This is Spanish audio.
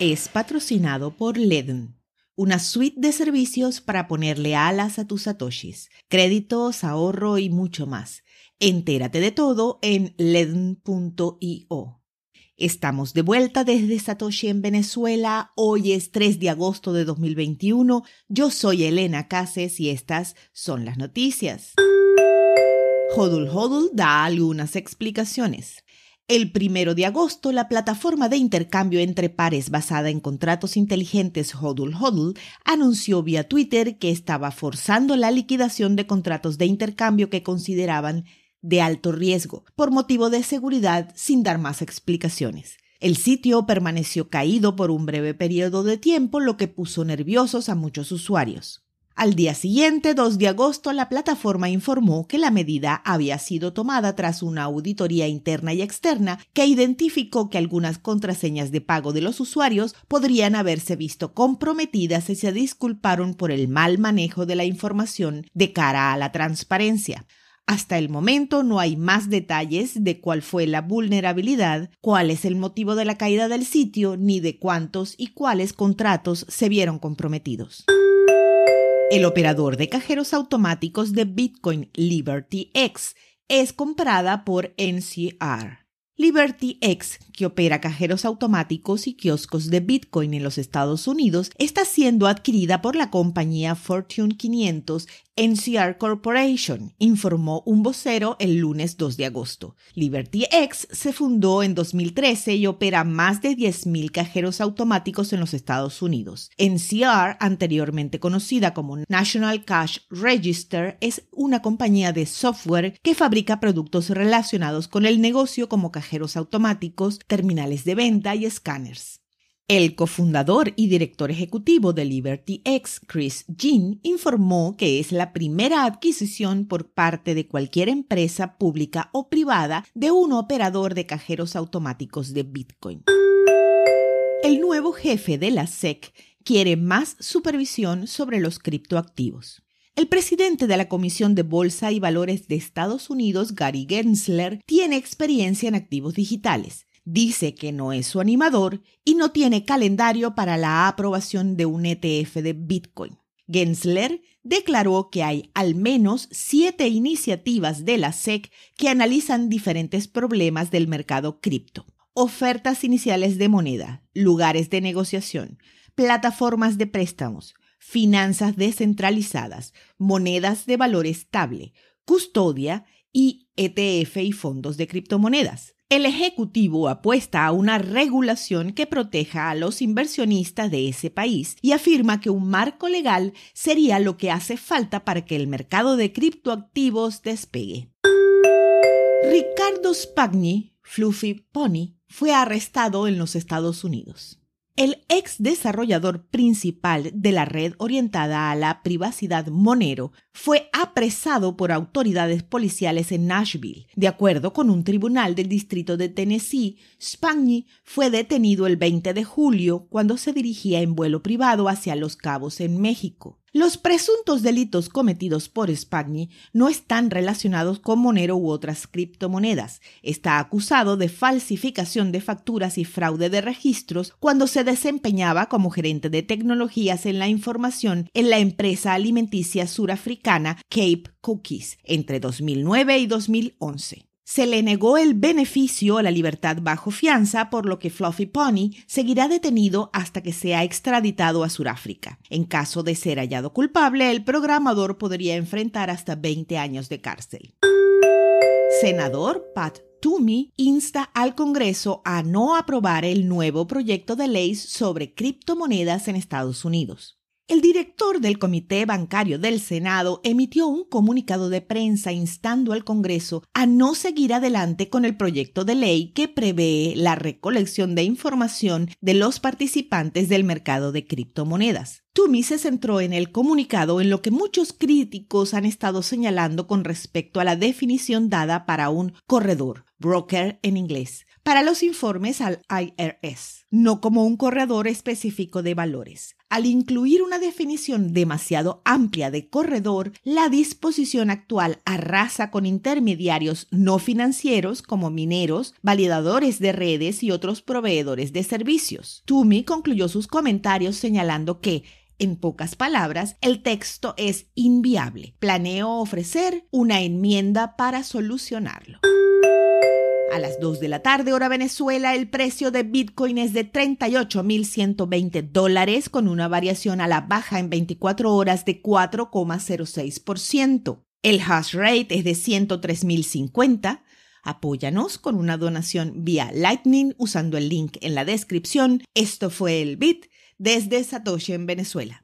Es patrocinado por Ledn, una suite de servicios para ponerle alas a tus satoshis, créditos, ahorro y mucho más. Entérate de todo en ledn.io. Estamos de vuelta desde Satoshi en Venezuela. Hoy es 3 de agosto de 2021. Yo soy Elena Cases y estas son las noticias. Hodul Hodul da algunas explicaciones. El primero de agosto, la plataforma de intercambio entre pares basada en contratos inteligentes Hodul Hodul anunció vía Twitter que estaba forzando la liquidación de contratos de intercambio que consideraban de alto riesgo por motivo de seguridad sin dar más explicaciones. El sitio permaneció caído por un breve periodo de tiempo, lo que puso nerviosos a muchos usuarios. Al día siguiente, 2 de agosto, la plataforma informó que la medida había sido tomada tras una auditoría interna y externa que identificó que algunas contraseñas de pago de los usuarios podrían haberse visto comprometidas y se disculparon por el mal manejo de la información de cara a la transparencia. Hasta el momento no hay más detalles de cuál fue la vulnerabilidad, cuál es el motivo de la caída del sitio, ni de cuántos y cuáles contratos se vieron comprometidos. El operador de cajeros automáticos de Bitcoin Liberty X es comprada por NCR. Liberty X, que opera cajeros automáticos y kioscos de Bitcoin en los Estados Unidos, está siendo adquirida por la compañía Fortune 500 NCR Corporation, informó un vocero el lunes 2 de agosto. Liberty X se fundó en 2013 y opera más de 10.000 cajeros automáticos en los Estados Unidos. NCR, anteriormente conocida como National Cash Register, es una compañía de software que fabrica productos relacionados con el negocio como cajeros automáticos, terminales de venta y escáneres. El cofundador y director ejecutivo de Liberty X, Chris Jean, informó que es la primera adquisición por parte de cualquier empresa pública o privada de un operador de cajeros automáticos de Bitcoin. El nuevo jefe de la SEC quiere más supervisión sobre los criptoactivos. El presidente de la Comisión de Bolsa y Valores de Estados Unidos, Gary Gensler, tiene experiencia en activos digitales dice que no es su animador y no tiene calendario para la aprobación de un ETF de Bitcoin. Gensler declaró que hay al menos siete iniciativas de la SEC que analizan diferentes problemas del mercado cripto. Ofertas iniciales de moneda, lugares de negociación, plataformas de préstamos, finanzas descentralizadas, monedas de valor estable, custodia y ETF y fondos de criptomonedas. El Ejecutivo apuesta a una regulación que proteja a los inversionistas de ese país y afirma que un marco legal sería lo que hace falta para que el mercado de criptoactivos despegue. Ricardo Spagni, Fluffy Pony, fue arrestado en los Estados Unidos. El ex desarrollador principal de la red orientada a la privacidad Monero fue apresado por autoridades policiales en Nashville. De acuerdo con un tribunal del distrito de Tennessee, Spagni fue detenido el 20 de julio cuando se dirigía en vuelo privado hacia Los Cabos en México. Los presuntos delitos cometidos por Spagni no están relacionados con Monero u otras criptomonedas. Está acusado de falsificación de facturas y fraude de registros cuando se desempeñaba como gerente de tecnologías en la información en la empresa alimenticia surafricana Cape Cookies entre 2009 y 2011 se le negó el beneficio a la libertad bajo fianza, por lo que Fluffy Pony seguirá detenido hasta que sea extraditado a Sudáfrica. En caso de ser hallado culpable, el programador podría enfrentar hasta 20 años de cárcel. Senador Pat Toomey insta al Congreso a no aprobar el nuevo proyecto de ley sobre criptomonedas en Estados Unidos. El director del Comité Bancario del Senado emitió un comunicado de prensa instando al Congreso a no seguir adelante con el proyecto de ley que prevé la recolección de información de los participantes del mercado de criptomonedas. Toomey se centró en el comunicado en lo que muchos críticos han estado señalando con respecto a la definición dada para un corredor, broker en inglés, para los informes al IRS, no como un corredor específico de valores. Al incluir una definición demasiado amplia de corredor, la disposición actual arrasa con intermediarios no financieros como mineros, validadores de redes y otros proveedores de servicios. Toomey concluyó sus comentarios señalando que en pocas palabras, el texto es inviable. Planeo ofrecer una enmienda para solucionarlo. A las 2 de la tarde, hora Venezuela, el precio de Bitcoin es de 38.120 dólares con una variación a la baja en 24 horas de 4,06%. El hash rate es de 103.050. Apóyanos con una donación vía Lightning usando el link en la descripción. Esto fue el Bit desde Satoshi en Venezuela.